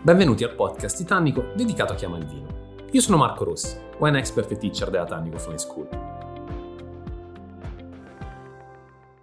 Benvenuti al podcast Titanico dedicato a chi ama il vino. Io sono Marco Rossi, wine expert e teacher della Tannico Fine School.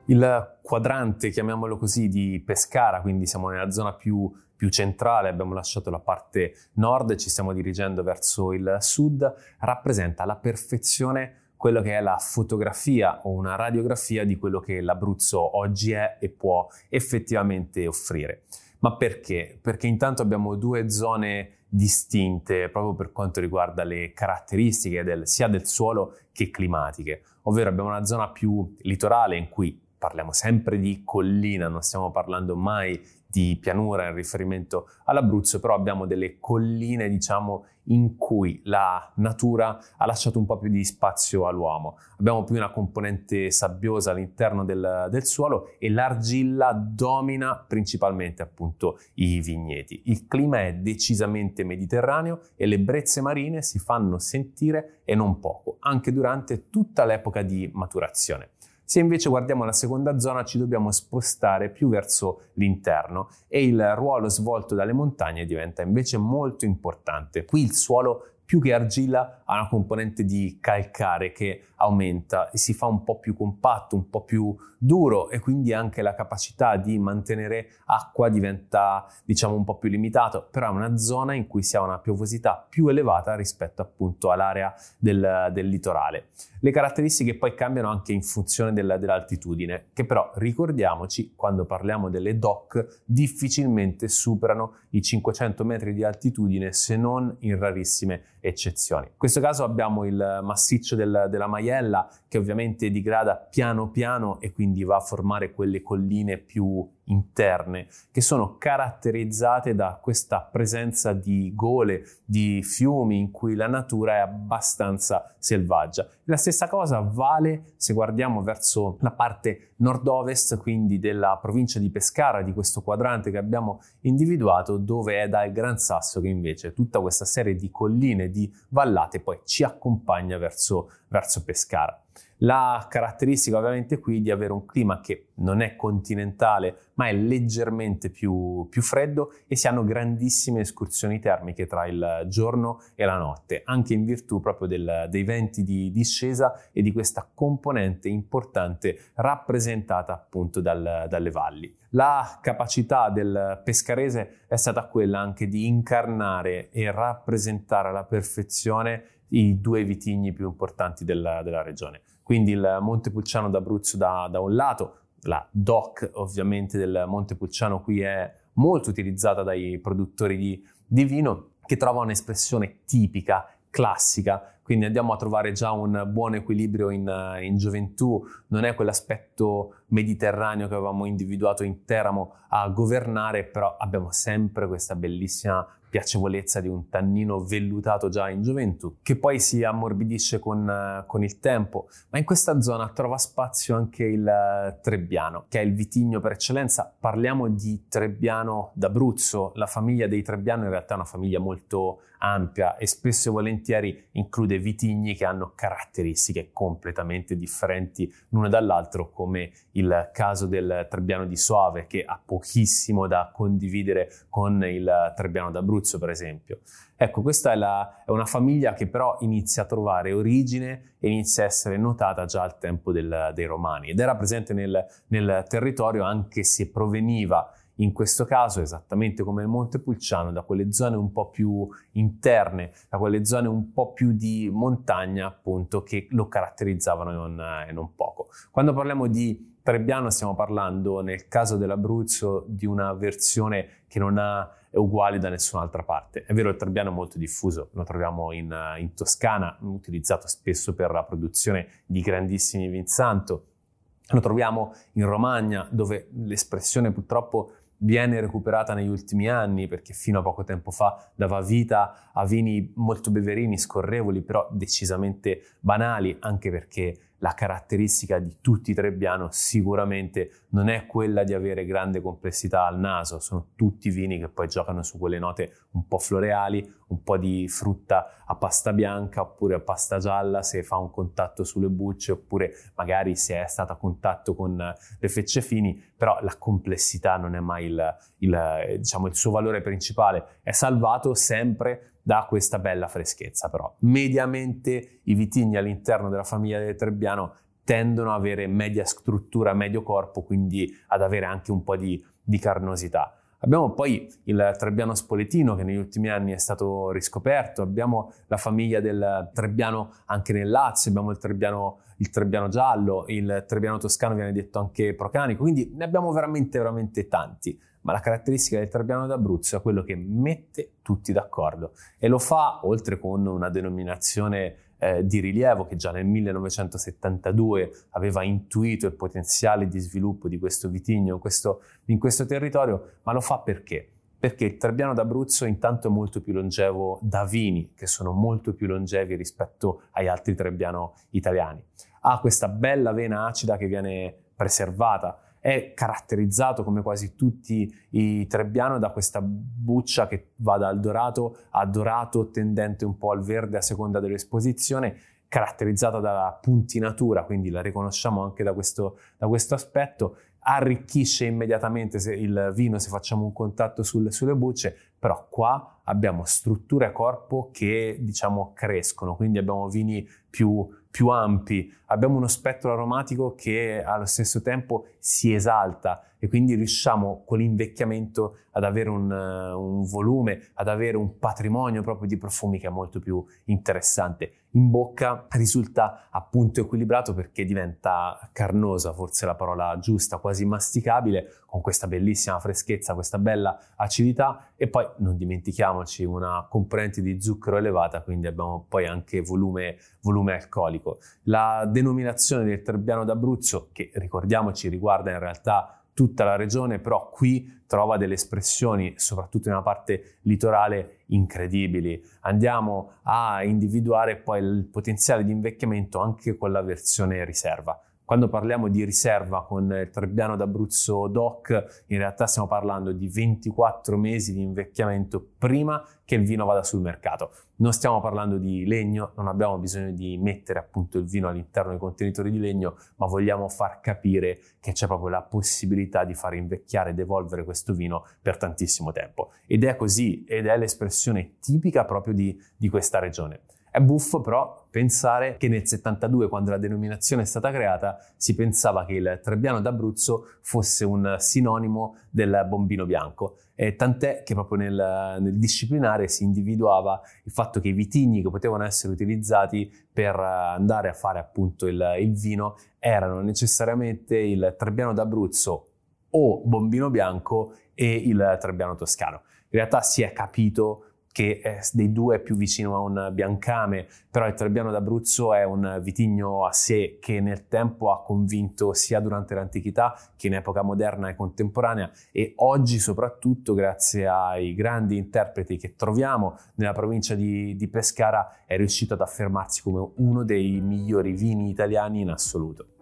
Il quadrante, chiamiamolo così, di Pescara, quindi siamo nella zona più, più centrale, abbiamo lasciato la parte nord e ci stiamo dirigendo verso il sud, rappresenta alla perfezione quello che è la fotografia o una radiografia di quello che l'Abruzzo oggi è e può effettivamente offrire. Ma perché? Perché intanto abbiamo due zone distinte proprio per quanto riguarda le caratteristiche del, sia del suolo che climatiche, ovvero abbiamo una zona più litorale in cui parliamo sempre di collina, non stiamo parlando mai di pianura in riferimento all'Abruzzo, però abbiamo delle colline, diciamo, in cui la natura ha lasciato un po' più di spazio all'uomo. Abbiamo più una componente sabbiosa all'interno del, del suolo e l'argilla domina principalmente appunto i vigneti. Il clima è decisamente mediterraneo e le brezze marine si fanno sentire e non poco, anche durante tutta l'epoca di maturazione. Se invece guardiamo la seconda zona ci dobbiamo spostare più verso l'interno e il ruolo svolto dalle montagne diventa invece molto importante. Qui il suolo più che argilla ha una componente di calcare che aumenta e si fa un po' più compatto, un po' più duro e quindi anche la capacità di mantenere acqua diventa diciamo un po' più limitato, però è una zona in cui si ha una piovosità più elevata rispetto appunto all'area del, del litorale. Le caratteristiche poi cambiano anche in funzione del, dell'altitudine, che però ricordiamoci quando parliamo delle DOC difficilmente superano i 500 metri di altitudine se non in rarissime eccezioni. In questo caso abbiamo il massiccio del, della Maiella che ovviamente digrada piano piano e quindi va a formare quelle colline più interne che sono caratterizzate da questa presenza di gole, di fiumi in cui la natura è abbastanza selvaggia. La stessa cosa vale se guardiamo verso la parte nord-ovest, quindi della provincia di Pescara, di questo quadrante che abbiamo individuato, dove è dal Gran Sasso che invece tutta questa serie di colline, di vallate poi ci accompagna verso, verso Pescara. La caratteristica ovviamente qui di avere un clima che non è continentale ma è leggermente più, più, freddo e si hanno grandissime escursioni termiche tra il giorno e la notte, anche in virtù proprio del, dei venti di discesa e di questa componente importante rappresentata appunto dal, dalle valli. La capacità del pescarese è stata quella anche di incarnare e rappresentare alla perfezione i due vitigni più importanti della, della regione quindi il Montepulciano d'Abruzzo da, da un lato, la DOC ovviamente del Montepulciano qui è molto utilizzata dai produttori di, di vino, che trova un'espressione tipica, classica, quindi andiamo a trovare già un buon equilibrio in, in, gioventù, non è quell'aspetto mediterraneo che avevamo individuato in Teramo a governare, però abbiamo sempre questa bellissima piacevolezza di un tannino vellutato già in gioventù, che poi si ammorbidisce con, con il tempo, ma in questa zona trova spazio anche il Trebbiano, che è il vitigno per eccellenza. Parliamo di Trebbiano d'Abruzzo, la famiglia dei Trebbiano in realtà è una famiglia molto ampia e spesso e volentieri include vitigni che hanno caratteristiche completamente differenti l'uno dall'altro, come il caso del Trebbiano di Soave, che ha pochissimo da condividere con il Trebbiano d'Abruzzo Abruzzo, per esempio. Ecco, questa è, la, è, una famiglia che però inizia a trovare origine e inizia a essere notata già al tempo del, dei Romani ed era presente nel, nel territorio anche se proveniva in questo caso, esattamente come il Monte Pulciano, da quelle zone un po' più interne, da quelle zone un po' più di montagna, appunto, che lo caratterizzavano non, non poco. Quando parliamo di Trebbiano stiamo parlando, nel caso dell'Abruzzo, di una versione che non ha uguali da nessun'altra parte. È vero, il Trebbiano è molto diffuso, lo troviamo in, in Toscana, utilizzato spesso per la produzione di grandissimi Vinsanto, lo troviamo in Romagna, dove l'espressione purtroppo viene recuperata negli ultimi anni perché fino a poco tempo fa dava vita a vini molto beverini, scorrevoli, però decisamente banali, anche perché la caratteristica di tutti i Trebbiano sicuramente non è quella di avere grande complessità al naso, sono tutti vini che poi giocano su quelle note un po' floreali, un po' di frutta a pasta bianca oppure a pasta gialla se fa un contatto sulle bucce oppure magari se è stato a contatto con le fecce fini, però la complessità non è mai il, il, diciamo, il suo valore principale, è salvato sempre da questa bella freschezza però. Mediamente i vitigni all'interno della famiglia del Trebbiano tendono ad avere media struttura, medio corpo, quindi ad avere anche un po' di, di carnosità. Abbiamo poi il Trebbiano Spoletino che negli ultimi anni è stato riscoperto, abbiamo la famiglia del Trebbiano anche nel Lazio, abbiamo il Trebbiano, il Trebbiano giallo, il Trebbiano toscano viene detto anche procanico, quindi ne abbiamo veramente veramente tanti ma la caratteristica del Trebbiano d'Abruzzo è quello che mette tutti d'accordo e lo fa oltre con una denominazione eh, di rilievo che già nel 1972 aveva intuito il potenziale di sviluppo di questo vitigno in questo, in questo territorio, ma lo fa perché? Perché il Trebbiano d'Abruzzo intanto è molto più longevo da vini, che sono molto più longevi rispetto agli altri Trebbiano italiani. Ha questa bella vena acida che viene preservata, è caratterizzato come quasi tutti i Trebbiano da questa buccia che va dal dorato a dorato tendente un po' al verde a seconda dell'esposizione caratterizzata dalla puntinatura, quindi la riconosciamo anche da questo, da questo aspetto, arricchisce immediatamente il vino se facciamo un contatto sul, sulle bucce, però qua abbiamo struttura e corpo che diciamo crescono, quindi abbiamo vini più, più ampi, abbiamo uno spettro aromatico che allo stesso tempo si esalta e quindi riusciamo con l'invecchiamento ad avere un, un, volume, ad avere un patrimonio proprio di profumi che è molto più interessante. In bocca risulta appunto equilibrato perché diventa carnosa, forse la parola giusta, quasi masticabile, con questa bellissima freschezza, questa bella acidità e poi non dimentichiamoci una componente di zucchero elevata, quindi abbiamo poi anche volume, volume alcolico. La denominazione del Trebbiano d'Abruzzo, che ricordiamoci riguarda in realtà tutta la regione, però qui trova delle espressioni, soprattutto nella parte litorale, incredibili. Andiamo a individuare poi il potenziale di invecchiamento anche con la versione riserva. Quando parliamo di riserva con il Trebbiano d'Abruzzo DOC, in realtà stiamo parlando di 24 mesi di invecchiamento prima che il vino vada sul mercato. Non stiamo parlando di legno, non abbiamo bisogno di mettere appunto il vino all'interno dei contenitori di legno, ma vogliamo far capire che c'è proprio la possibilità di far invecchiare ed evolvere questo vino per tantissimo tempo. Ed è così, ed è l'espressione tipica proprio di, di questa regione. È buffo però pensare che nel 72, quando la denominazione è stata creata, si pensava che il Trebbiano d'Abruzzo fosse un sinonimo del bombino bianco. E tant'è che proprio nel, nel, disciplinare si individuava il fatto che i vitigni che potevano essere utilizzati per andare a fare appunto il, il vino erano necessariamente il Trebbiano d'Abruzzo o bombino bianco e il Trebbiano toscano. In realtà si è capito che dei due è più vicino a un biancame, però il Trebbiano d'Abruzzo è un vitigno a sé che nel tempo ha convinto sia durante l'antichità che in epoca moderna e contemporanea e oggi soprattutto grazie ai grandi interpreti che troviamo nella provincia di, di Pescara è riuscito ad affermarsi come uno dei migliori vini italiani in assoluto.